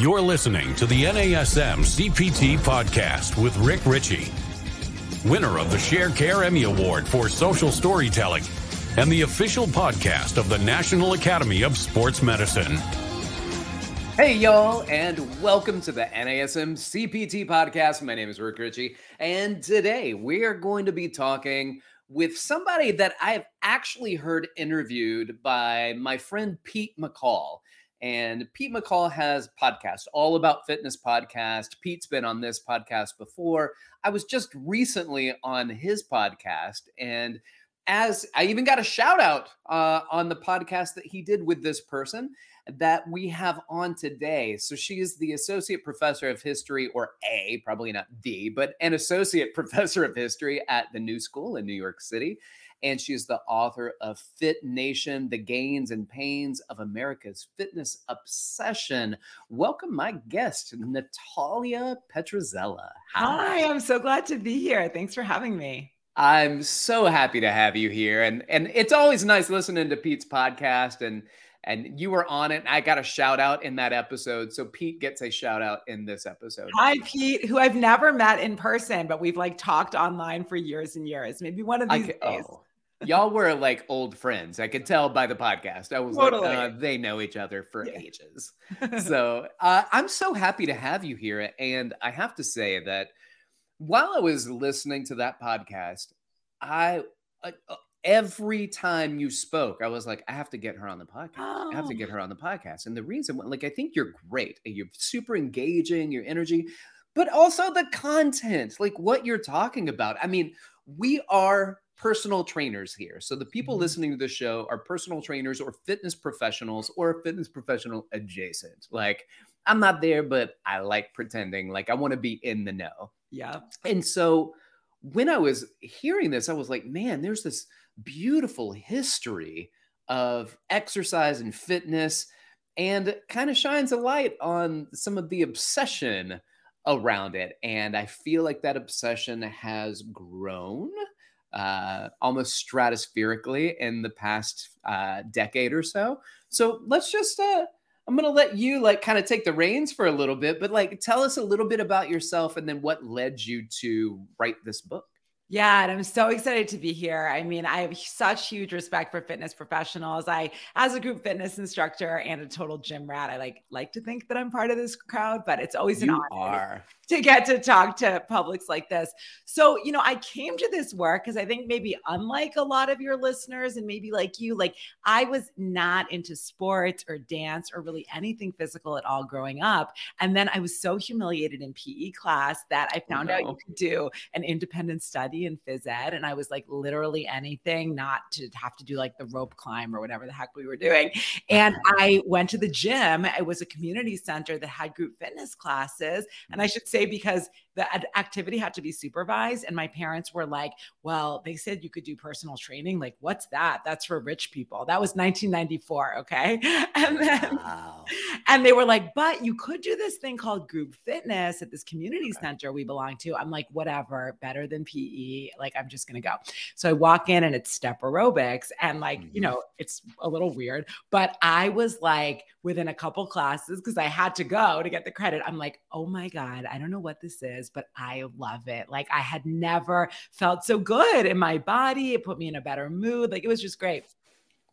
You're listening to the NASM CPT podcast with Rick Richey, winner of the Sharecare Emmy Award for Social Storytelling and the official podcast of the National Academy of Sports Medicine. Hey, y'all, and welcome to the NASM CPT podcast. My name is Rick Richey, and today we are going to be talking with somebody that I've actually heard interviewed by my friend Pete McCall. And Pete McCall has podcast all about fitness podcast. Pete's been on this podcast before. I was just recently on his podcast, and as I even got a shout out uh, on the podcast that he did with this person that we have on today. So she is the associate professor of history, or A, probably not D, but an associate professor of history at the New School in New York City and she is the author of Fit Nation The Gains and Pains of America's Fitness Obsession. Welcome, my guest, Natalia Petrzela. Hi. Hi, I'm so glad to be here. Thanks for having me. I'm so happy to have you here. And and it's always nice listening to Pete's podcast and and you were on it. I got a shout out in that episode. So Pete gets a shout out in this episode. Hi, Pete, who I've never met in person, but we've like talked online for years and years. Maybe one of these days. Oh y'all were like old friends. I could tell by the podcast. I was totally. like, uh, they know each other for yeah. ages. so uh, I'm so happy to have you here. And I have to say that while I was listening to that podcast, I uh, every time you spoke, I was like, I have to get her on the podcast. Oh. I have to get oh. her on the podcast. And the reason, like, I think you're great. You're super engaging. Your energy. But also the content, like what you're talking about. I mean, we are personal trainers here. So the people mm-hmm. listening to the show are personal trainers or fitness professionals or fitness professional adjacent. Like I'm not there, but I like pretending like I want to be in the know. Yeah. And so when I was hearing this, I was like, man, there's this beautiful history of exercise and fitness and kind of shines a light on some of the obsession around it. And I feel like that obsession has grown uh, almost stratospherically in the past uh, decade or so. So let's just, uh, I'm going to let you like kind of take the reins for a little bit, but like tell us a little bit about yourself and then what led you to write this book. Yeah, and I'm so excited to be here. I mean, I have such huge respect for fitness professionals. I, as a group fitness instructor and a total gym rat, I like like to think that I'm part of this crowd, but it's always you an honor. Are to get to talk to publics like this. So, you know, I came to this work because I think maybe unlike a lot of your listeners and maybe like you, like I was not into sports or dance or really anything physical at all growing up. And then I was so humiliated in PE class that I oh, found oh, no. out you could do an independent study in phys ed. And I was like literally anything, not to have to do like the rope climb or whatever the heck we were doing. And I went to the gym. It was a community center that had group fitness classes. And I should say, say because the activity had to be supervised. And my parents were like, well, they said you could do personal training. Like, what's that? That's for rich people. That was 1994. Okay. And then, wow. and they were like, but you could do this thing called group fitness at this community okay. center we belong to. I'm like, whatever, better than PE. Like, I'm just going to go. So I walk in and it's step aerobics. And like, mm-hmm. you know, it's a little weird, but I was like, within a couple classes, because I had to go to get the credit, I'm like, oh my God, I don't know what this is but I love it. Like I had never felt so good in my body. It put me in a better mood. Like it was just great.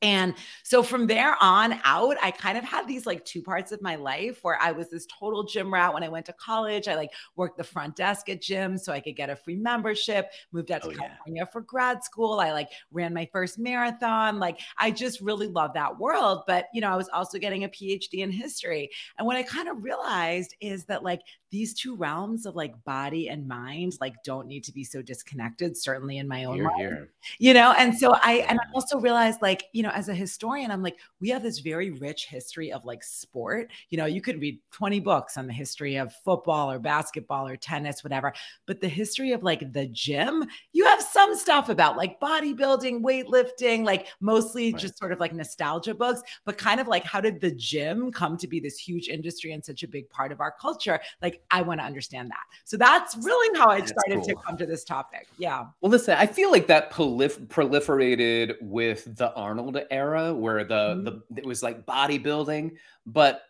And so from there on out, I kind of had these like two parts of my life where I was this total gym rat. When I went to college, I like worked the front desk at gyms so I could get a free membership, moved out to oh, California yeah. for grad school. I like ran my first marathon. Like I just really love that world. But, you know, I was also getting a PhD in history. And what I kind of realized is that like these two realms of like body and mind like don't need to be so disconnected certainly in my own life you know and so i and i also realized like you know as a historian i'm like we have this very rich history of like sport you know you could read 20 books on the history of football or basketball or tennis whatever but the history of like the gym you have some stuff about like bodybuilding weightlifting like mostly right. just sort of like nostalgia books but kind of like how did the gym come to be this huge industry and such a big part of our culture like I want to understand that. So that's really how I started cool. to come to this topic. Yeah. Well, listen, I feel like that prolif- proliferated with the Arnold era, where the mm-hmm. the it was like bodybuilding, but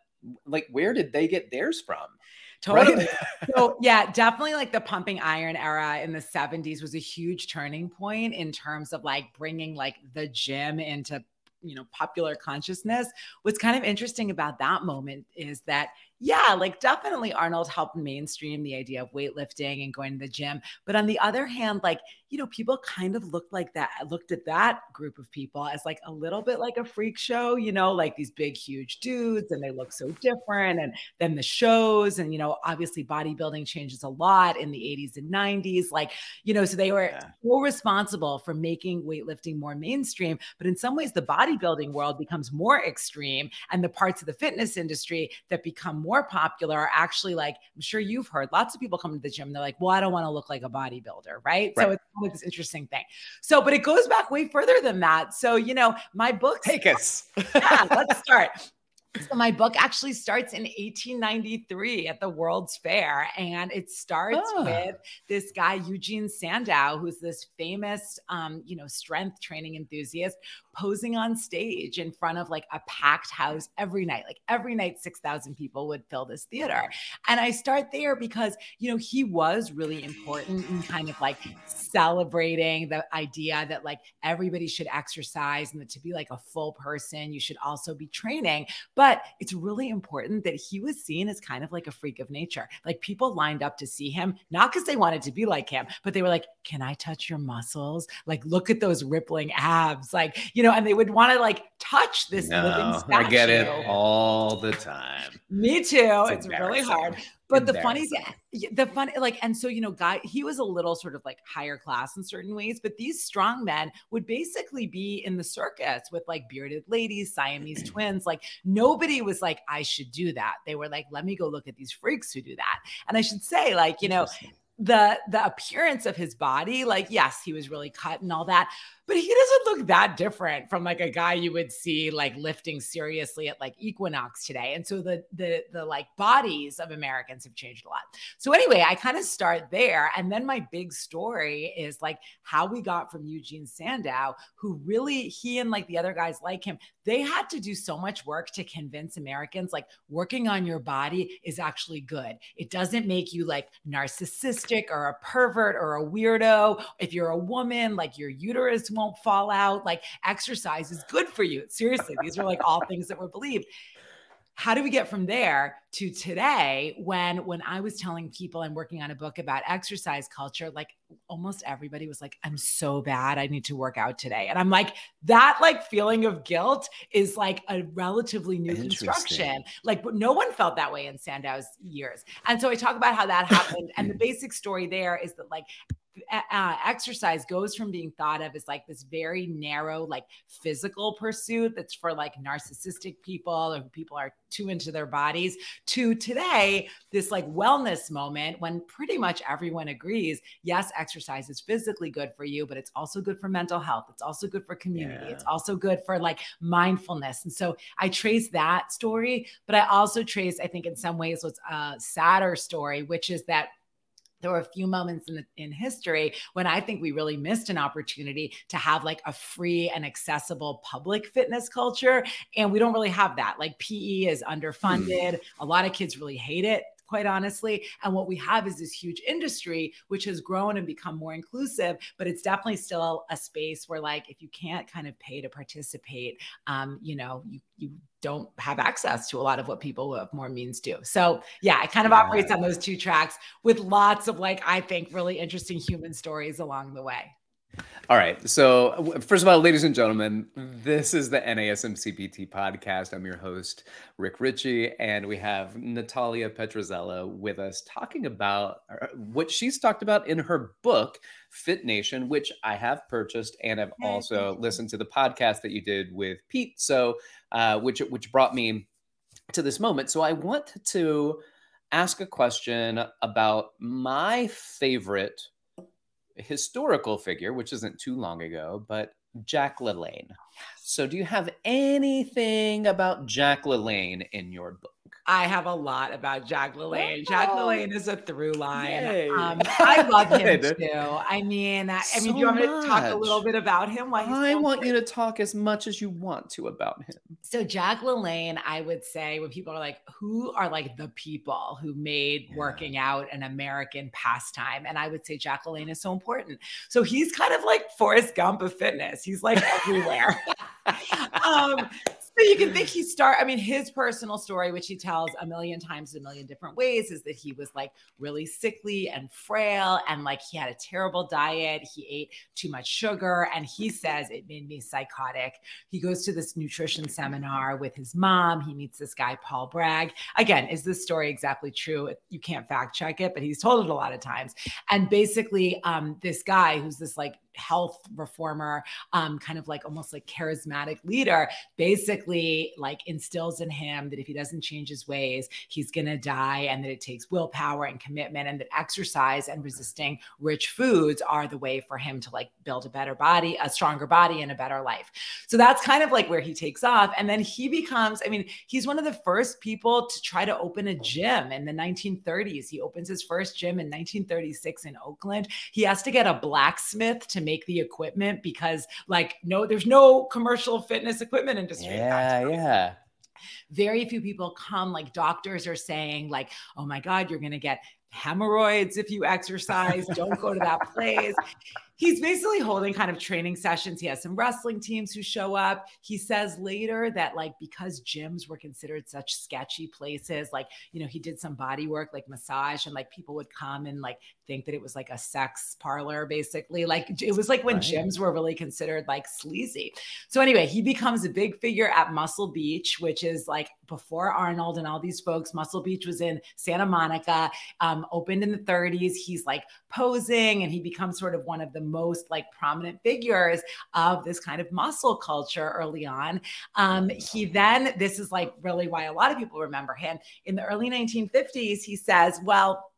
like where did they get theirs from? Totally. Right? so yeah, definitely like the pumping iron era in the 70s was a huge turning point in terms of like bringing like the gym into you know popular consciousness what's kind of interesting about that moment is that yeah, like definitely Arnold helped mainstream the idea of weightlifting and going to the gym. But on the other hand, like, you know, people kind of looked like that, looked at that group of people as like a little bit like a freak show, you know, like these big, huge dudes and they look so different. And then the shows, and, you know, obviously bodybuilding changes a lot in the 80s and 90s. Like, you know, so they were yeah. so responsible for making weightlifting more mainstream. But in some ways, the bodybuilding world becomes more extreme and the parts of the fitness industry that become more popular are actually like, I'm sure you've heard lots of people come to the gym. They're like, well, I don't want to look like a bodybuilder, right? right. So it's kind of this interesting thing. So, but it goes back way further than that. So, you know, my book. Take us. yeah, let's start. So my book actually starts in 1893 at the World's Fair, and it starts oh. with this guy Eugene Sandow, who's this famous, um, you know, strength training enthusiast, posing on stage in front of like a packed house every night. Like every night, 6,000 people would fill this theater. And I start there because, you know, he was really important in kind of like celebrating the idea that like everybody should exercise and that to be like a full person, you should also be training. But it's really important that he was seen as kind of like a freak of nature. Like people lined up to see him, not because they wanted to be like him, but they were like, can I touch your muscles? Like, look at those rippling abs. Like, you know, know, and they would want to like touch this no, living statue. I get it all the time. Me too. It's, it's really hard. But the funny, the funny, like, and so you know, guy, he was a little sort of like higher class in certain ways, but these strong men would basically be in the circus with like bearded ladies, Siamese twins. Like nobody was like, I should do that. They were like, let me go look at these freaks who do that. And I should say, like, you know, the the appearance of his body like yes he was really cut and all that but he doesn't look that different from like a guy you would see like lifting seriously at like equinox today. And so the the the like bodies of americans have changed a lot. So anyway i kind of start there. And then my big story is like how we got from eugene sandow who really he and like the other guys like him they had to do so much work to convince americans like working on your body is actually good. It doesn't make you like narcissistic or a pervert or a weirdo. If you're a woman like your uterus won't fall out. Like exercise is good for you. Seriously, these are like all things that were believed. How do we get from there to today when when I was telling people I'm working on a book about exercise culture, like almost everybody was like, I'm so bad. I need to work out today. And I'm like, that like feeling of guilt is like a relatively new construction. Like, but no one felt that way in Sandow's years. And so I talk about how that happened. and the basic story there is that like uh, exercise goes from being thought of as like this very narrow, like physical pursuit that's for like narcissistic people or people are too into their bodies to today, this like wellness moment when pretty much everyone agrees yes, exercise is physically good for you, but it's also good for mental health. It's also good for community. Yeah. It's also good for like mindfulness. And so I trace that story, but I also trace, I think, in some ways, what's a sadder story, which is that there were a few moments in the, in history when I think we really missed an opportunity to have like a free and accessible public fitness culture, and we don't really have that. Like PE is underfunded. Mm. A lot of kids really hate it quite honestly. And what we have is this huge industry, which has grown and become more inclusive, but it's definitely still a space where, like, if you can't kind of pay to participate, um, you know, you, you don't have access to a lot of what people who have more means do. So, yeah, it kind of yeah. operates on those two tracks with lots of, like, I think really interesting human stories along the way. All right. So, first of all, ladies and gentlemen, this is the NASMCPT podcast. I'm your host, Rick Richey, and we have Natalia Petrzela with us talking about uh, what she's talked about in her book, Fit Nation, which I have purchased and have also listened to the podcast that you did with Pete. So, uh, which which brought me to this moment. So, I want to ask a question about my favorite historical figure, which isn't too long ago, but Jack oh, LaLanne. So, do you have anything about Jack LaLanne in your book? I have a lot about Jack LaLanne. Oh. Jack LaLanne is a through line. Um, I love him too. I mean, I, I mean, do you want me to talk a little bit about him? Why I want great? you to talk as much as you want to about him. So Jack LaLanne, I would say, when people are like, who are like the people who made yeah. working out an American pastime, and I would say Jack LaLanne is so important. So he's kind of like Forrest Gump of fitness. He's like everywhere. um, so you can think he start. I mean, his personal story, which he tells a million times in a million different ways, is that he was like really sickly and frail, and like he had a terrible diet. He ate too much sugar, and he says it made me psychotic. He goes to this nutrition seminar with his mom. He meets this guy Paul Bragg. Again, is this story exactly true? You can't fact check it, but he's told it a lot of times. And basically, um, this guy who's this like health reformer, um, kind of like almost like charismatic leader, basically like instills in him that if he doesn't change his ways, he's going to die, and that it takes willpower and commitment, and that exercise and resisting rich foods are the way for him to like build a better body, a stronger body, and a better life. So that's kind of like where he takes off. And then he becomes, I mean, he's one of the first people to try to open a gym in the 1930s. He opens his first gym in 1936 in Oakland. He has to get a blacksmith to make the equipment because like no there's no commercial fitness equipment industry yeah yeah. Very few people come like doctors are saying like oh my god you're going to get hemorrhoids if you exercise. Don't go to that place he's basically holding kind of training sessions. He has some wrestling teams who show up. He says later that, like, because gyms were considered such sketchy places, like, you know, he did some body work, like massage, and like people would come and like think that it was like a sex parlor, basically. Like, it was like when right. gyms were really considered like sleazy. So, anyway, he becomes a big figure at Muscle Beach, which is like before Arnold and all these folks. Muscle Beach was in Santa Monica, um, opened in the 30s. He's like posing and he becomes sort of one of the most like prominent figures of this kind of muscle culture early on. Um, he then, this is like really why a lot of people remember him. In the early 1950s, he says, well,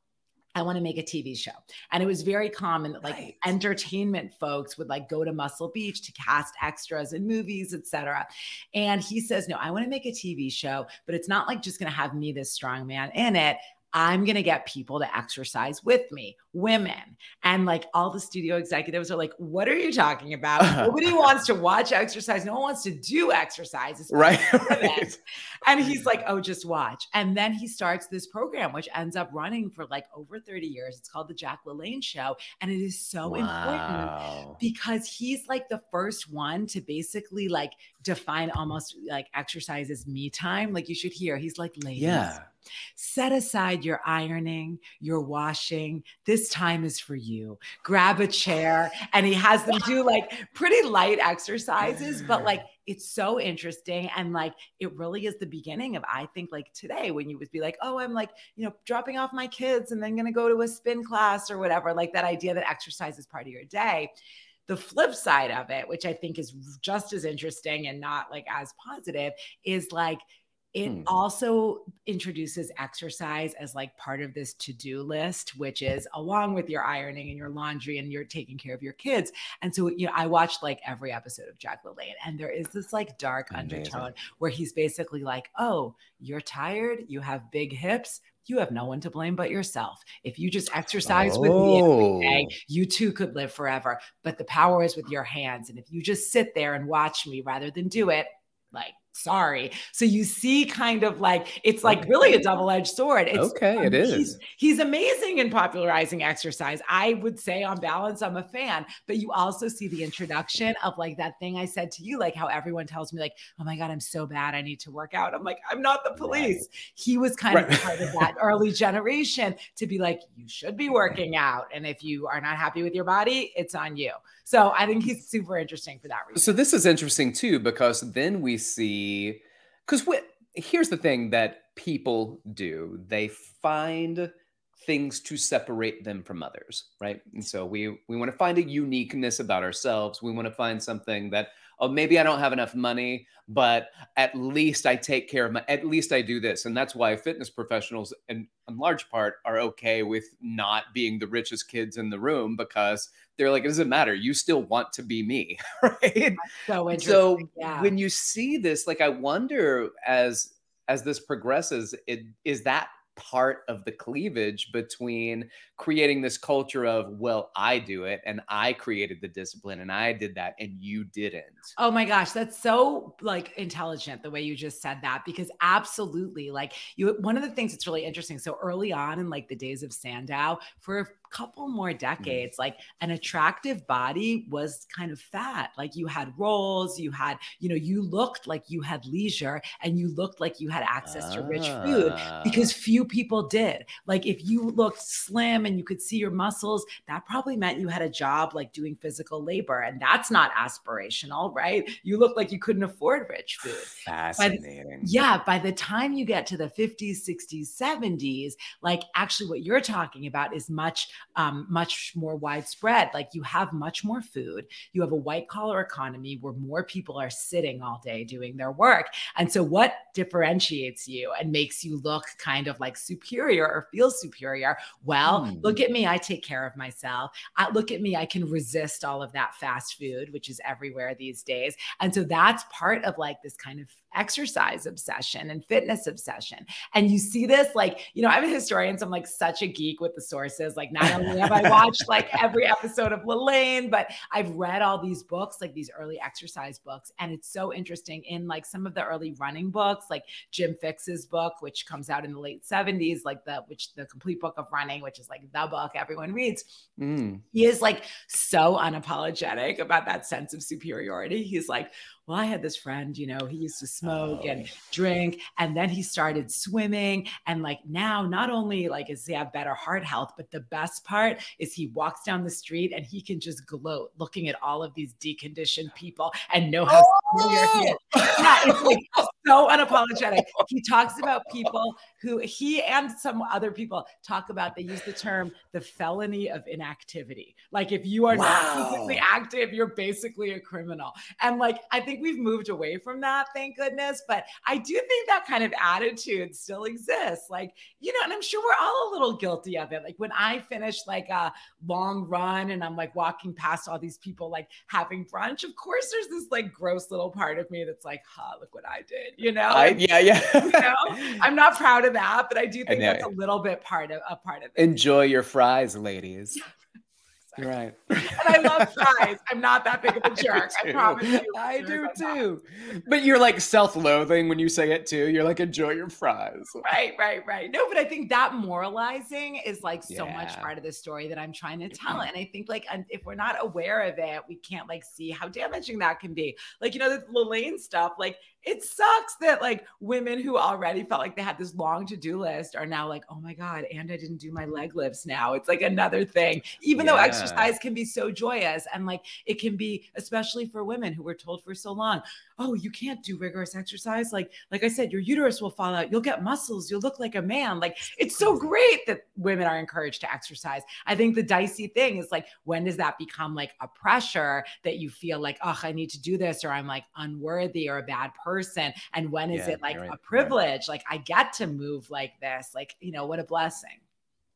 I want to make a TV show. And it was very common that like right. entertainment folks would like go to Muscle Beach to cast extras in movies, etc. And he says, No, I want to make a TV show, but it's not like just going to have me, this strong man in it. I'm going to get people to exercise with me, women. And like all the studio executives are like, what are you talking about? Nobody wants to watch exercise. No one wants to do exercise. Right. right. And he's like, oh, just watch. And then he starts this program, which ends up running for like over 30 years. It's called the Jack LaLanne Show. And it is so wow. important because he's like the first one to basically like define almost like exercise as me time. Like you should hear, he's like, ladies. Yeah Set aside your ironing, your washing. This time is for you. Grab a chair. And he has them do like pretty light exercises, but like it's so interesting. And like it really is the beginning of, I think, like today when you would be like, oh, I'm like, you know, dropping off my kids and then going to go to a spin class or whatever, like that idea that exercise is part of your day the flip side of it, which I think is just as interesting and not like as positive, is like it hmm. also introduces exercise as like part of this to-do list which is along with your ironing and your laundry and you're taking care of your kids and so you know i watched like every episode of jack lalanne and there is this like dark Amazing. undertone where he's basically like oh you're tired you have big hips you have no one to blame but yourself. If you just exercise oh. with me every day, oh. you too could live forever. But the power is with your hands. And if you just sit there and watch me rather than do it, like sorry. So you see kind of like it's like really a double-edged sword. It's, okay, um, it is. He's, he's, amazing in popularizing exercise. I would say on balance, I'm a fan, but you also see the introduction of like that thing I said to you, like how everyone tells me, like, oh my God, I'm so bad. I need to work out. I'm like, I'm not the police. Right. He was kind right. of part of that early generation to be like, you should be working out. And if you are not happy with your body, it's on you. So I think he's super interesting for that reason. So this is interesting too, because then we see, because here's the thing that people do they find things to separate them from others right and so we we want to find a uniqueness about ourselves we want to find something that oh, maybe I don't have enough money, but at least I take care of my, at least I do this. And that's why fitness professionals, in, in large part, are okay with not being the richest kids in the room because they're like, it doesn't matter. You still want to be me. Right. so So yeah. when you see this, like, I wonder as, as this progresses, it is that part of the cleavage between creating this culture of well i do it and i created the discipline and i did that and you didn't oh my gosh that's so like intelligent the way you just said that because absolutely like you one of the things that's really interesting so early on in like the days of sandow for couple more mm. decades, like an attractive body was kind of fat. Like you had rolls, you had, you know, you looked like you had leisure and you looked like you had access to rich food because ah. few people did. Like if you looked slim and you could see your muscles, that probably meant you had a job like doing physical labor. And that's not aspirational, right? You look like you couldn't afford rich food. Fascinating. By yeah. By the time you get to the 50s, 60s, 70s, like actually what you're talking about is much um, much more widespread. Like you have much more food, you have a white collar economy where more people are sitting all day doing their work. And so, what differentiates you and makes you look kind of like superior or feel superior? Well, mm. look at me, I take care of myself. I, look at me, I can resist all of that fast food, which is everywhere these days. And so, that's part of like this kind of exercise obsession and fitness obsession. And you see this, like, you know, I'm a historian, so I'm like such a geek with the sources. Like, not have I watched like every episode of LaLanne, but I've read all these books, like these early exercise books. And it's so interesting in like some of the early running books, like Jim Fixx's book, which comes out in the late 70s, like the which the complete book of running, which is like the book everyone reads. Mm. He is like so unapologetic about that sense of superiority. He's like, well, I had this friend, you know, he used to smoke oh. and drink, and then he started swimming. And like now, not only like does he have better heart health, but the best part is he walks down the street and he can just gloat looking at all of these deconditioned people and know how oh. he is. Yeah, it's like oh! so unapologetic. He talks about people who he and some other people talk about. They use the term the felony of inactivity. Like if you are wow. not physically active, you're basically a criminal. And like I think we've moved away from that, thank goodness. But I do think that kind of attitude still exists. Like you know, and I'm sure we're all a little guilty of it. Like when I finish like a long run and I'm like walking past all these people like having brunch, of course there's this like gross little part of me that's like, huh, look what I did you know? I, yeah, yeah. you know, I'm not proud of that, but I do think I that's a little bit part of a part of it. Enjoy your fries, ladies. Right. and I love fries. I'm not that big of a jerk. I, I promise you. I do too. But you're like self-loathing when you say it too. You're like, enjoy your fries. Right, right, right. No, but I think that moralizing is like so yeah. much part of the story that I'm trying to tell. And I think like if we're not aware of it, we can't like see how damaging that can be. Like, you know, the LaLanne stuff, like it sucks that like women who already felt like they had this long to-do list are now like, oh my God, and I didn't do my leg lifts now. It's like another thing, even yeah. though exercise can be so joyous and like it can be, especially for women who were told for so long, oh, you can't do rigorous exercise. Like, like I said, your uterus will fall out. You'll get muscles. You'll look like a man. Like it's so great that women are encouraged to exercise. I think the dicey thing is like, when does that become like a pressure that you feel like, oh, I need to do this, or I'm like unworthy or a bad person? and when is yeah, it like right, a privilege right. like i get to move like this like you know what a blessing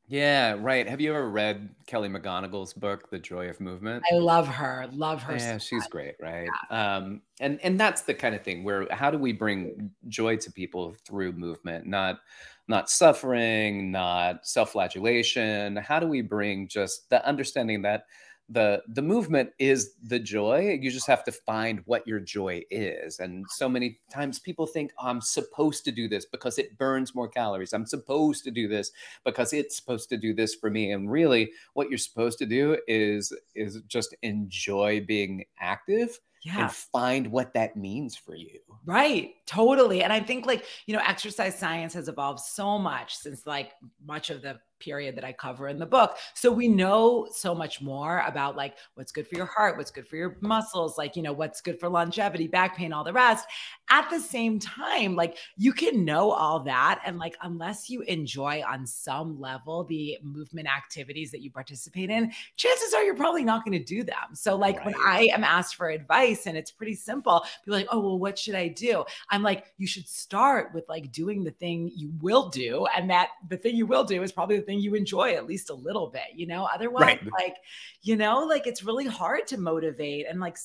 yeah, right. Have you ever read Kelly McGonigal's book, The Joy of Movement? I love her. Love her. Yeah, so she's great, right? Yeah. Um, and and that's the kind of thing where how do we bring joy to people through movement, not not suffering, not self-flagellation? How do we bring just the understanding that the the movement is the joy you just have to find what your joy is and so many times people think oh, i'm supposed to do this because it burns more calories i'm supposed to do this because it's supposed to do this for me and really what you're supposed to do is is just enjoy being active yeah. and find what that means for you. Right. Totally. And I think like, you know, exercise science has evolved so much since like much of the period that I cover in the book. So we know so much more about like what's good for your heart, what's good for your muscles, like, you know, what's good for longevity, back pain, all the rest. At the same time, like you can know all that. And like, unless you enjoy on some level the movement activities that you participate in, chances are you're probably not going to do them. So, like, right. when I am asked for advice and it's pretty simple, people like, oh, well, what should I do? I'm like, you should start with like doing the thing you will do. And that the thing you will do is probably the thing you enjoy at least a little bit, you know? Otherwise, right. like, you know, like it's really hard to motivate. And like,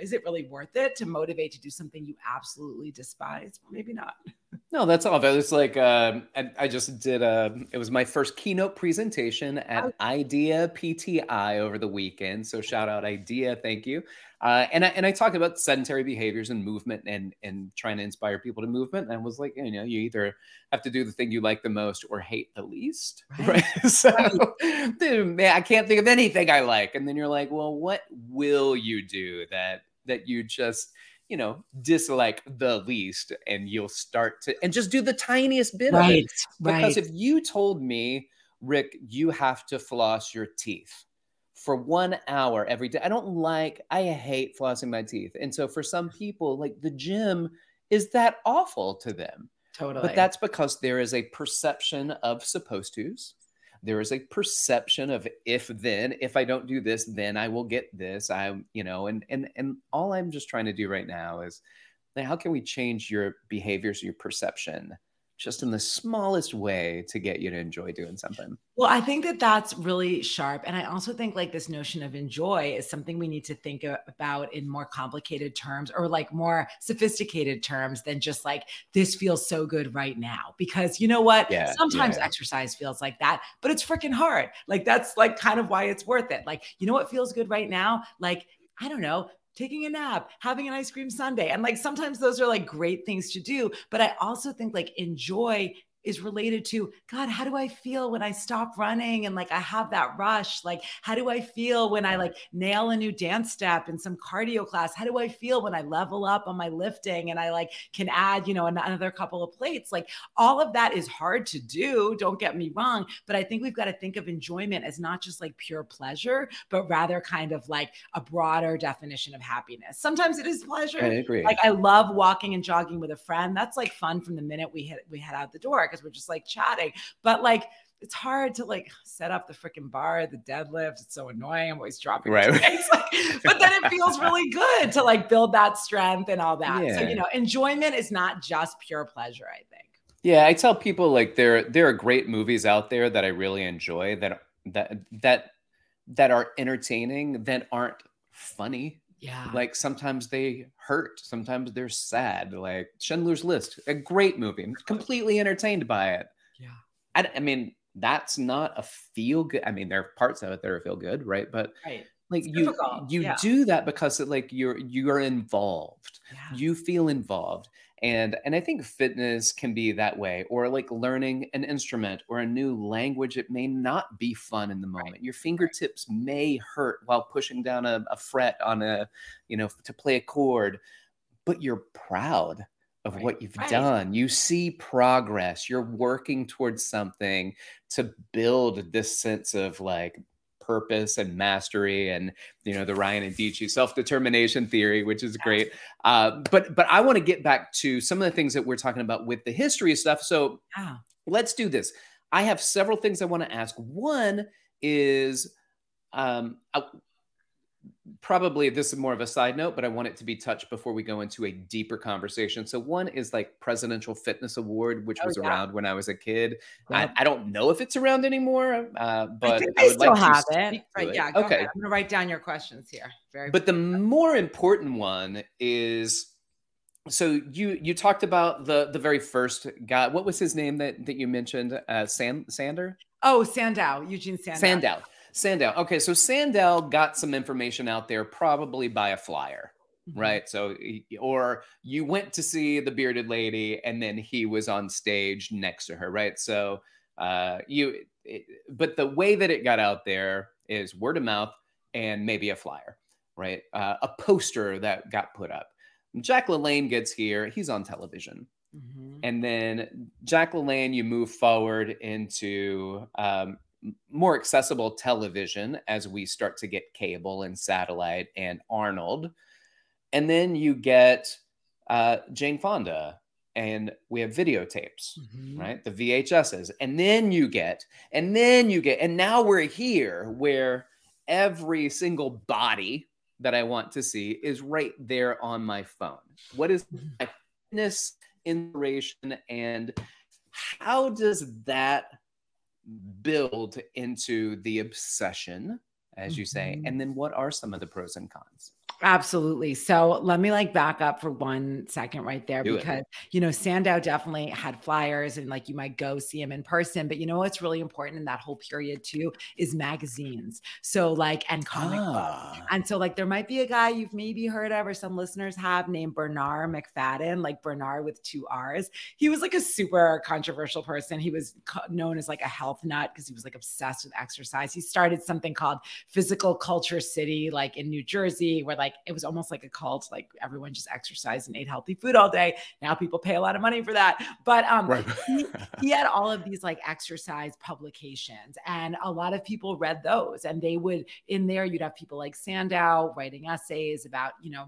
is it really worth it to motivate to do something you absolutely despise? Maybe not. No, that's all. It's like uh, I, I, just did a. It was my first keynote presentation at oh. IDEA PTI over the weekend. So shout out IDEA, thank you. Uh, and I and I talked about sedentary behaviors and movement and and trying to inspire people to movement. And I was like, you know, you either have to do the thing you like the most or hate the least, right? right? So, dude, man, I can't think of anything I like. And then you're like, well, what will you do that that you just you know, dislike the least, and you'll start to and just do the tiniest bit right, of it. Because right. if you told me, Rick, you have to floss your teeth for one hour every day, I don't like, I hate flossing my teeth. And so for some people, like the gym is that awful to them. Totally. But that's because there is a perception of supposed to's there is a perception of if then if i don't do this then i will get this i'm you know and and and all i'm just trying to do right now is how can we change your behaviors your perception just in the smallest way to get you to enjoy doing something. Well, I think that that's really sharp. And I also think like this notion of enjoy is something we need to think about in more complicated terms or like more sophisticated terms than just like this feels so good right now. Because you know what? Yeah, Sometimes yeah. exercise feels like that, but it's freaking hard. Like that's like kind of why it's worth it. Like, you know what feels good right now? Like, I don't know, taking a nap, having an ice cream sundae. And like sometimes those are like great things to do. But I also think like enjoy is related to God, how do I feel when I stop running and like I have that rush? Like, how do I feel when I like nail a new dance step in some cardio class? How do I feel when I level up on my lifting and I like can add, you know, another couple of plates? Like, all of that is hard to do. Don't get me wrong. But I think we've got to think of enjoyment as not just like pure pleasure, but rather kind of like a broader definition of happiness. Sometimes it is pleasure. I agree. Like, I love walking and jogging with a friend. That's like fun from the minute we hit, we head out the door because we're just like chatting. But like, it's hard to like set up the freaking bar, the deadlift. It's so annoying. I'm always dropping. Right. Like, but then it feels really good to like build that strength and all that. Yeah. So, you know, enjoyment is not just pure pleasure, I think. Yeah. I tell people like there, there are great movies out there that I really enjoy that, that, that, that are entertaining, that aren't funny. Yeah. Like sometimes they hurt, sometimes they're sad. Like Schindler's List, a great movie. I'm completely entertained by it. Yeah. I, I mean, that's not a feel good. I mean, there are parts of it that are feel good, right? But right. like it's you difficult. you yeah. do that because it, like you're you're involved. Yeah. You feel involved and and i think fitness can be that way or like learning an instrument or a new language it may not be fun in the moment right. your fingertips right. may hurt while pushing down a, a, fret on a you know to play a chord but you're proud of right. what you've done you see progress you're working towards something to build this sense of like purpose and mastery and you know the Ryan and Deci self-determination theory which is great. Uh, but but I want to get back to some of the things that we're talking about with the history stuff. So yeah. let's do this. I have several things I want to ask. One is um, probably this is more of a side note, but I want it to be touched before we go into a deeper conversation. So one is like Presidential Fitness Award, which oh, was yeah. around when I was a kid. Yeah. I, I, don't know if it's around anymore, uh, but I, I would still like have it. Right? Yeah. okay. Ahead. I'm gonna write down your questions here. Very. But the more important one is. So you you talked about the the very first guy. What was his name that that you mentioned? Uh, Sand Sander. Oh, Sandow, Eugene Sandow. Sandow. Sandow. Okay, so Sandow got some information out there probably by a flyer, mm-hmm. right? So, or you went to see the bearded lady and then he was on stage next to her, right? So, uh, you, it, but the way that it got out there is word of mouth and maybe a flyer, right? Uh, a poster that got put up. Jack LaLanne gets here, he's on television. Mm-hmm. And then Jack LaLanne, you move forward into um, more accessible television as we start to get cable and satellite and Arnold. And then you get uh, Jane Fonda and we have videotapes, mm-hmm. right? The VHSs. And then you get, and then you get, and now we're here where every single body that I want to see is right there on my phone. What is mm-hmm. my fitness inspiration and how does that build into the obsession, as you say? Mm-hmm. And then what are some of the pros and cons? Absolutely. So let me like back up for one second right there Do because it. you know Sandow definitely had flyers and like you might go see him in person, but you know what's really important in that whole period too is magazines. So like and comic books. Ah. And so like there might be a guy you've maybe heard of or some listeners have named Bernarr Macfadden, like Bernarr with two R's. He was like a super controversial person. He was co- known as like a health nut because he was like obsessed with exercise. He started something called Physical Culture City, like in New Jersey, where like it was almost like a cult. Like everyone just exercised and ate healthy food all day. Now people pay a lot of money for that. But um, Right. he, he had all of these like exercise publications, and a lot of people read those. And they would in there, you'd have people like Sandow writing essays about, you know,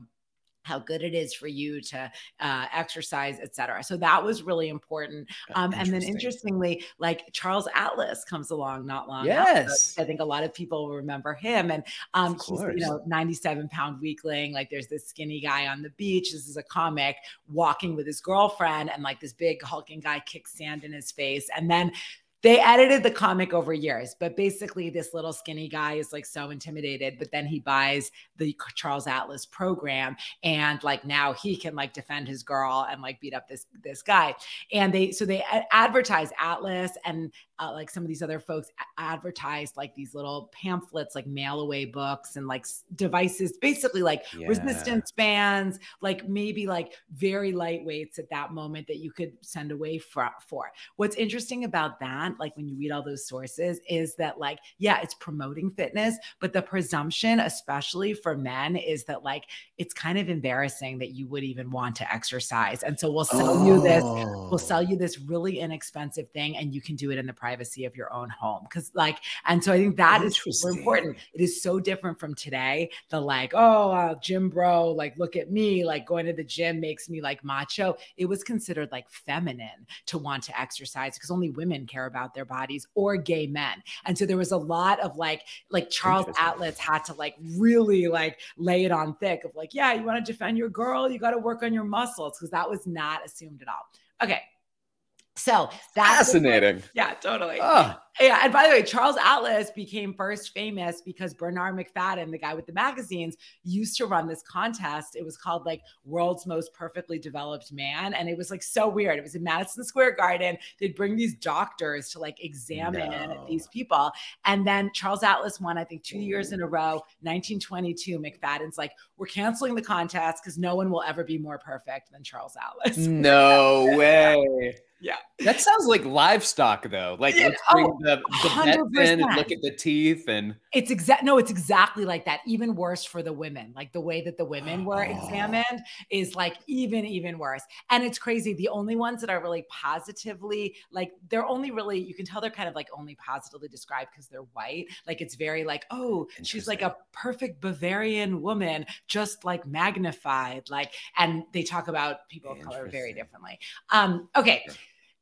how good it is for you to uh, exercise, et cetera. So that was really important. Um, and then interestingly, like Charles Atlas comes along not long after. Yes. I think a lot of people will remember him. And um, he's, you know, 97 pound weakling. Like there's this skinny guy on the beach. This is a comic walking with his girlfriend, and like this big hulking guy kicks sand in his face. And then they edited the comic over years, but basically, this little skinny guy is like so intimidated. But then he buys the Charles Atlas program, and like now he can like defend his girl and like beat up this this guy. And they so they advertise Atlas and uh, like some of these other folks advertised like these little pamphlets, like mail away books and like devices, basically like Yeah. resistance bands, like maybe like very lightweights at that moment that you could send away for, for. What's interesting about that, like when you read all those sources, is that like, yeah, it's promoting fitness, but the presumption, especially for men, is that like it's kind of embarrassing that you would even want to exercise. And so we'll sell you this Oh. will sell you this really inexpensive thing and you can do it in the privacy of your own home because like and so i think that is super important. It is so different from today the like oh uh, gym bro like look at me like going to the gym makes me like macho. It was considered like feminine to want to exercise because only women care about their bodies or gay men. And so there was a lot of like like charles atlas had to like really like lay it on thick of like yeah you want to defend your girl? You got to work on your muscles because that was not assumed at all. Okay. So that's Fascinating. yeah, totally. Ah, Yeah. And by the way, Charles Atlas became first famous because Bernarr Macfadden, the guy with the magazines, used to run this contest. It was called like World's Most Perfectly Developed Man. And it was like so weird. It was in Madison Square Garden. They'd bring these doctors to like examine No. these people. And then Charles Atlas won, I think, two years in a row. 1922, Macfadden's like, we're canceling the contest because no one will ever be more perfect than Charles Atlas. no way. Yeah. That sounds like livestock though. Like Yeah, oh, the, the in and look at the teeth and It's exact no, it's exactly like that. Even worse for the women. Like the way that the women were Oh. examined is like even even worse. And it's crazy. The only ones that are really positively like they're only really you can tell they're kind of like only positively described because they're white. Like it's very like, oh, she's like a perfect Bavarian woman, just like magnified. Like, and they talk about people of color very differently. Um, okay. Okay.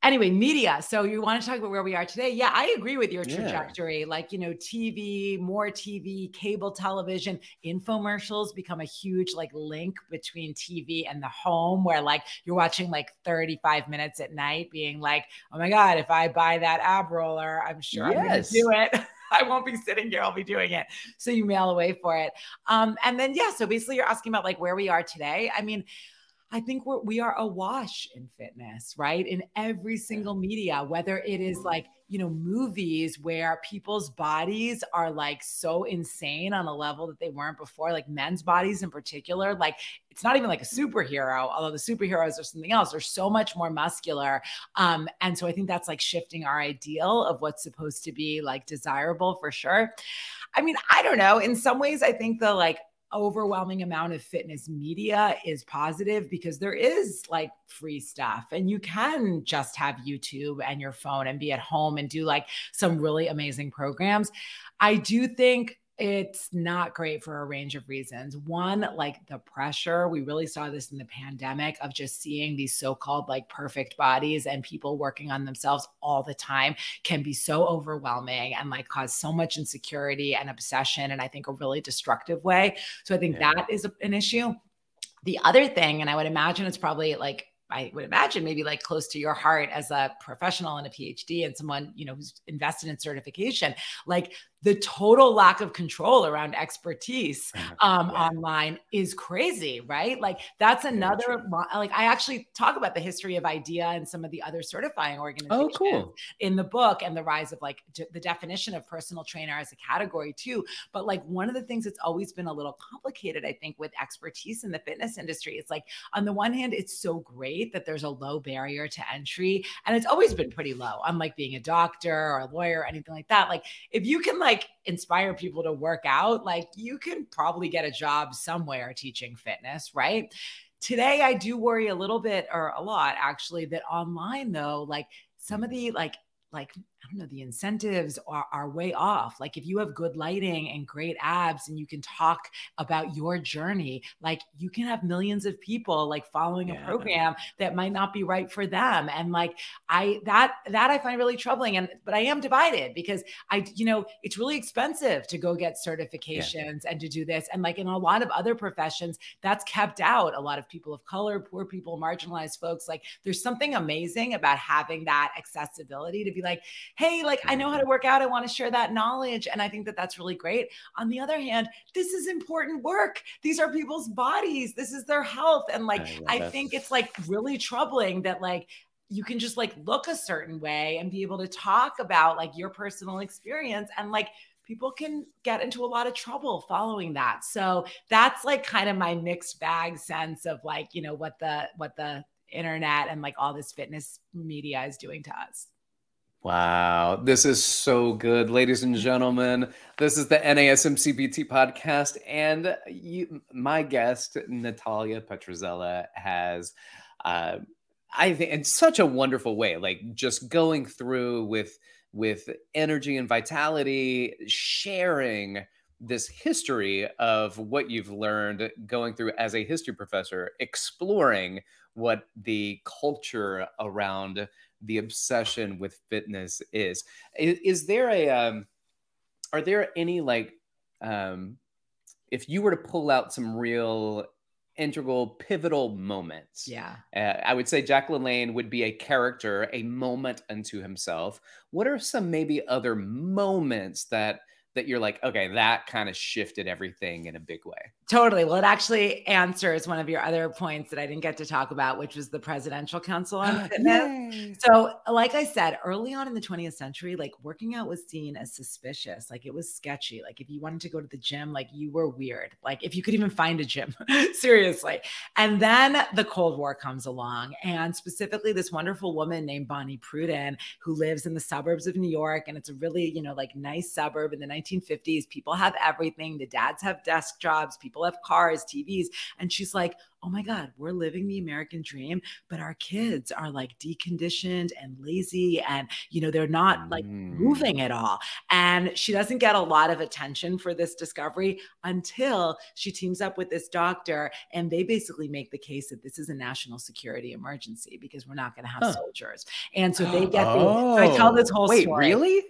Anyway, media. So you want to talk about where we are today? Yeah, I agree with your Yeah. trajectory. Like, you know, TV, more TV, cable television, infomercials become a huge like link between TV and the home where like you're watching like 35 minutes at night being like, oh my God, if I buy that ab roller, I'm sure Yes. I'm gonna do it. I won't be sitting here, I'll be doing it. So you mail away for it. Um, and then yeah, so basically you're asking about like where we are today. I mean, I think we're we are awash in fitness, right? In every single media, whether it is like, you know, movies where people's bodies are like so insane on a level that they weren't before, like men's bodies in particular. Like it's not even like a superhero, although the superheroes are something else. They're so much more muscular. Um, and so I think that's like shifting our ideal of what's supposed to be like desirable for sure. I mean, I don't know. In some ways, I think the like overwhelming amount of fitness media is positive because there is like free stuff and you can just have YouTube and your phone and be at home and do like some really amazing programs. I do think it's not great for a range of reasons. One, like the pressure, we really saw this in the pandemic of just seeing these so called like perfect bodies and people working on themselves all the time can be so overwhelming and like cause so much insecurity and obsession. And I think a really destructive way. So I think Yeah. that is an issue. The other thing, and I would imagine it's probably like, I would imagine maybe like close to your heart as a professional and a PhD and someone, you know, who's invested in certification, like the total lack of control around expertise um, yeah. online is crazy, right? Like that's another like I actually talk about the history of IDEA and some of the other certifying organizations oh, cool. in the book and the rise of like d- the definition of personal trainer as a category too. But like one of the things that's always been a little complicated, I think, with expertise in the fitness industry, it's like on the one hand, it's so great that there's a low barrier to entry, and it's always been pretty low. Unlike being a doctor or a lawyer or anything like that. Like if you can like inspire people to work out, like you can probably get a job somewhere teaching fitness, right? Today, I do worry a little bit or a lot actually that online though, like some of mm. the like like I don't know, the incentives are, are way off. Like if you have good lighting and great abs and you can talk about your journey, like you can have millions of people like following yeah. a program that might not be right for them. And like I that that I find really troubling. And but I am divided because I, you know, it's really expensive to go get certifications yeah. and to do this. And like in a lot of other professions, that's kept out. A lot of people of color, poor people, marginalized folks. Like there's something amazing about having that accessibility to be like, hey, like I know how to work out. I want to share that knowledge. And I think that that's really great. On the other hand, this is important work. These are people's bodies. This is their health. And like, I, I think it's like really troubling that like, you can just like look a certain way and be able to talk about like your personal experience and like people can get into a lot of trouble following that so that's like kind of my mixed bag sense of like you know what the what the internet and like all this fitness media is doing to us Wow, this is so good, ladies and gentlemen. This is the NASM CPT podcast, and you, my guest Natalia Petrzela has, uh, I think, in such a wonderful way, like just going through with with energy and vitality, sharing this history of what you've learned going through as a history professor, exploring what the culture around the obsession with fitness is. Is, is there a um, are there any like um, if you were to pull out some real integral pivotal moments yeah uh, i would say Jack LaLanne would be a character a moment unto himself what are some maybe other moments that that you're like, okay, that kind of shifted everything in a big way? Totally. Well, it actually answers one of your other points that I didn't get to talk about, which was the Presidential Council on oh, Fitness. so, like I said, early on in the 20th century, like working out was seen as suspicious. Like it was sketchy. Like if you wanted to go to the gym, like you were weird. Like if you could even find a gym, seriously. And then the Cold War comes along, and specifically this wonderful woman named Bonnie Prudden, who lives in the suburbs of New York. And it's a really, you know, like nice suburb in the 19 1950s. People have everything. The dads have desk jobs, people have cars, TVs. And she's like, oh my God, we're living the American dream, but our kids are like deconditioned and lazy and, you know, they're not like mm. moving at all. And she doesn't get a lot of attention for this discovery until she teams up with this doctor and they basically make the case that this is a national security emergency because we're not going to have huh. soldiers. And so they get oh. the, I tell this whole Wait, story. Really?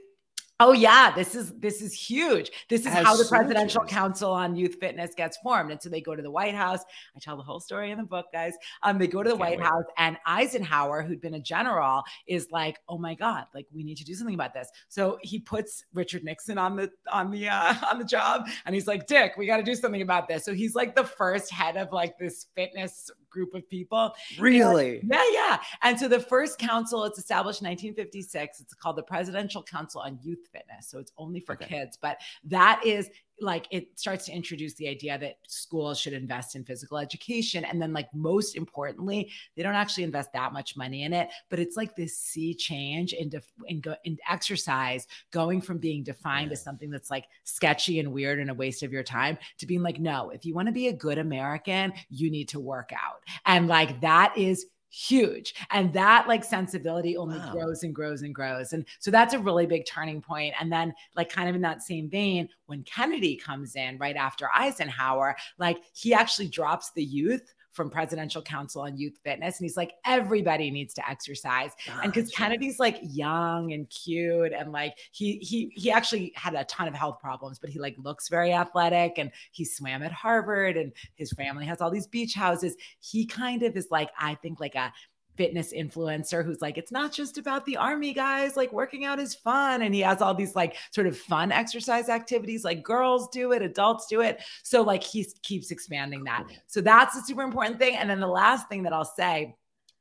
Oh yeah, this is this is huge. This is As how the Presidential Council on Youth Fitness gets formed. And so they go to the White House. I tell the whole story in the book, guys. Um, they go to the Can't White wait. House, and Eisenhower, who'd been a general, is like, "Oh my God, like we need to do something about this." So he puts Richard Nixon on the on the uh, on the job, and he's like, "Dick, we got to do something about this." So he's like the first head of like this fitness group of people. Really? And, yeah, yeah. And so the first council, it's established in 1956. It's called the Presidential Council on Youth Fitness. So it's only for okay. kids, but that is like it starts to introduce the idea that schools should invest in physical education and then like most importantly they don't actually invest that much money in it but it's like this sea change in def- in, go- in exercise going from being defined yeah. as something that's like sketchy and weird and a waste of your time to being like no if you want to be a good american you need to work out and like that is huge. And that like sensibility only wow. grows and grows and grows. And so that's a really big turning point. And then like kind of in that same vein when kennedy comes in right after eisenhower like he actually drops the youth from Presidential Council on Youth Fitness. And he's like, everybody needs to exercise. Gotcha. And because Kennedy's like young and cute and like he he he actually had a ton of health problems, but he like looks very athletic and he swam at Harvard and his family has all these beach houses. He kind of is like, I think like a fitness influencer who's like, it's not just about the army guys, like working out is fun. And he has all these like sort of fun exercise activities, like girls do it, adults do it. So like he keeps expanding that. So that's a super important thing. And then the last thing that I'll say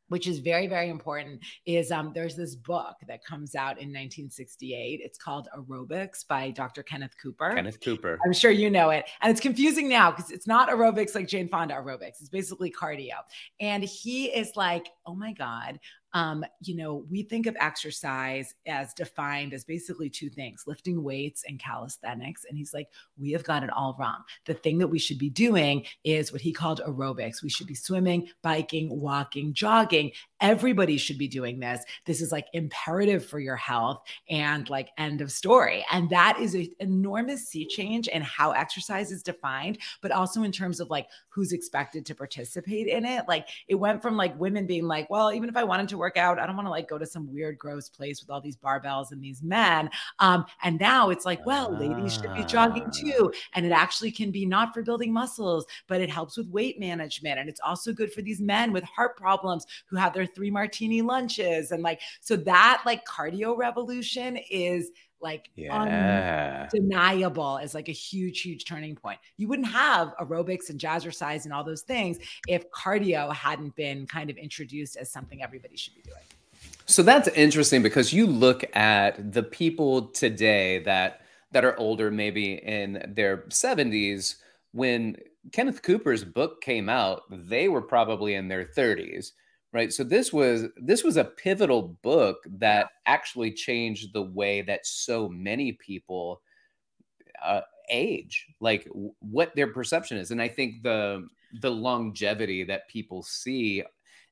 which is very very important is um, there's this book that comes out in 1968 it's called aerobics by dr kenneth cooper. Kenneth cooper. I'm sure you know it. And it's confusing now because it's not aerobics like jane fonda aerobics. It's basically cardio. And he is like oh my god um, you know, we think of exercise as defined as basically two things lifting weights and calisthenics. And he's like, we have got it all wrong. The thing that we should be doing is what he called aerobics. We should be swimming, biking, walking, jogging. Everybody should be doing this. This is like imperative for your health and like end of story. And that is an enormous sea change in how exercise is defined, but also in terms of like who's expected to participate in it. Like it went from like women being like, well, even if I wanted to work out, I don't want to like go to some weird, gross place with all these barbells and these men. Um, and now it's like, well, ladies should be jogging ah. too. And it actually can be not for building muscles, but it helps with weight management. And it's also good for these men with heart problems who have their three martini lunches. And like, so that like cardio revolution is like yeah. undeniable as like a huge, huge turning point. You wouldn't have aerobics and jazzercise and all those things if cardio hadn't been kind of introduced as something everybody should be doing. So that's interesting because you look at the people today that that are older, maybe in their 70s, when Kenneth Cooper's book came out, they were probably in their 30s right? So this was this was a pivotal book that actually changed the way that so many people uh, age like w- what their perception is. And i think the the longevity that people see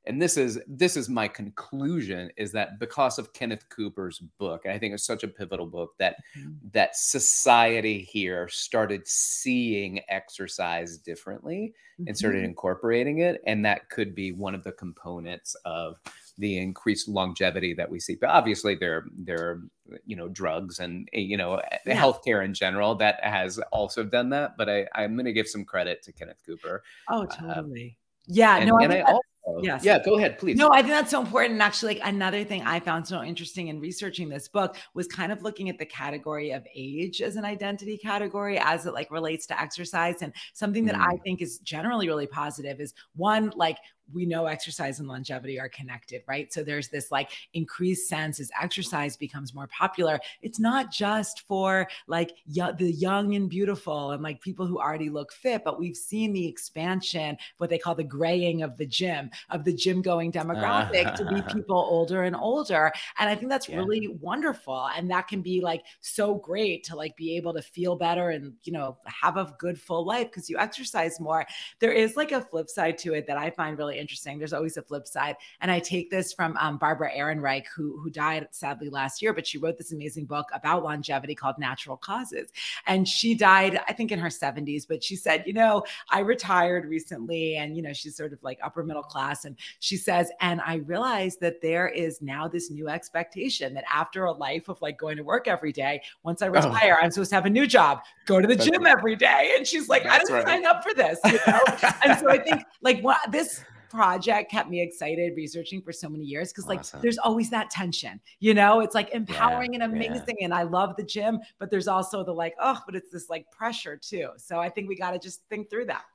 and this is this is my conclusion is that because of Kenneth Cooper's book, I think it's such a pivotal book that mm-hmm. that society here started seeing exercise differently mm-hmm. and started mm-hmm. incorporating it, and that could be one of the components of the increased longevity that we see. But obviously, there there are you know drugs and eh, you know eh, yeah. healthcare in general that has also done that. But I, I'm going to give some credit to Kenneth Cooper. Oh, uh, totally. Uh, yeah, and, no, and I, I Yes. Yeah, go ahead, please. No, I think that's so important. Actually, like another thing I found so interesting in researching this book was kind of looking at the category of age as an identity category as it like relates to exercise. And something that mm. I think is generally really positive is one, like we know exercise and longevity are connected, right? So there's this like increased sense as exercise becomes more popular. It's not just for like y- the young and beautiful and like people who already look fit, but we've seen the expansion, what they call the graying of the gym, of the gym going demographic to be uh-huh. people older and older. And I think that's yeah. really wonderful. And that can be like so great to like be able to feel better and, you know, have a good full life because you exercise more. There is like a flip side to it that I find really interesting. There's always a flip side. And I take this from um, Barbara Ehrenreich, who, who died sadly last year, but she wrote this amazing book about longevity called Natural Causes. And she died, I think, in her 70s, but she said, you know, I retired recently and, you know, she's sort of like upper middle class. And she says, and I realized that there is now this new expectation that after a life of like going to work every day, once I oh. retire, oh. I'm supposed to have a new job, go to the That's gym right. every day. And she's like, That's I didn't right. sign up for this. You know? and so I think like what this project kept me excited researching for so many years because awesome. like there's always that tension you know it's like empowering yeah, and amazing yeah. and i love the gym but there's also the like oh but it's this like pressure too so i think we got to just think through that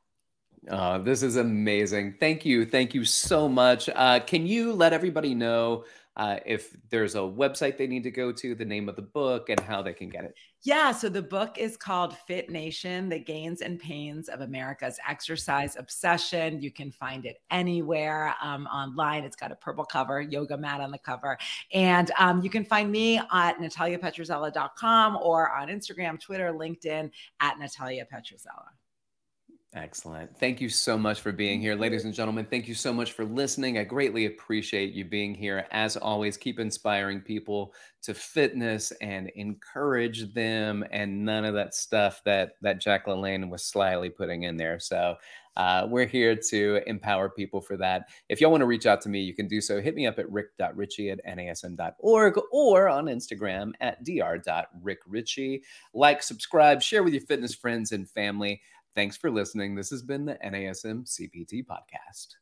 Oh, this is amazing. Thank you. Thank you so much. Uh, can you let everybody know uh, if there's a website they need to go to, the name of the book, and how they can get it? Yeah. So the book is called Fit Nation The Gains and Pains of America's Exercise Obsession. You can find it anywhere um, online. It's got a purple cover, yoga mat on the cover. And um, you can find me at nataliapetrzela.com or on Instagram, Twitter, LinkedIn at Natalia Petrzela. Excellent. Thank you so much for being here. Ladies and gentlemen, thank you so much for listening. I greatly appreciate you being here. As always, keep inspiring people to fitness and encourage them and none of that stuff that that Jack LaLanne was slyly putting in there. So uh, we're here to empower people for that. If y'all want to reach out to me, you can do so. Hit me up at rick.richey at nasm.org or on Instagram at dr.rickrichey. Like, subscribe, share with your fitness friends and family. Thanks for listening. This has been the NASM CPT podcast.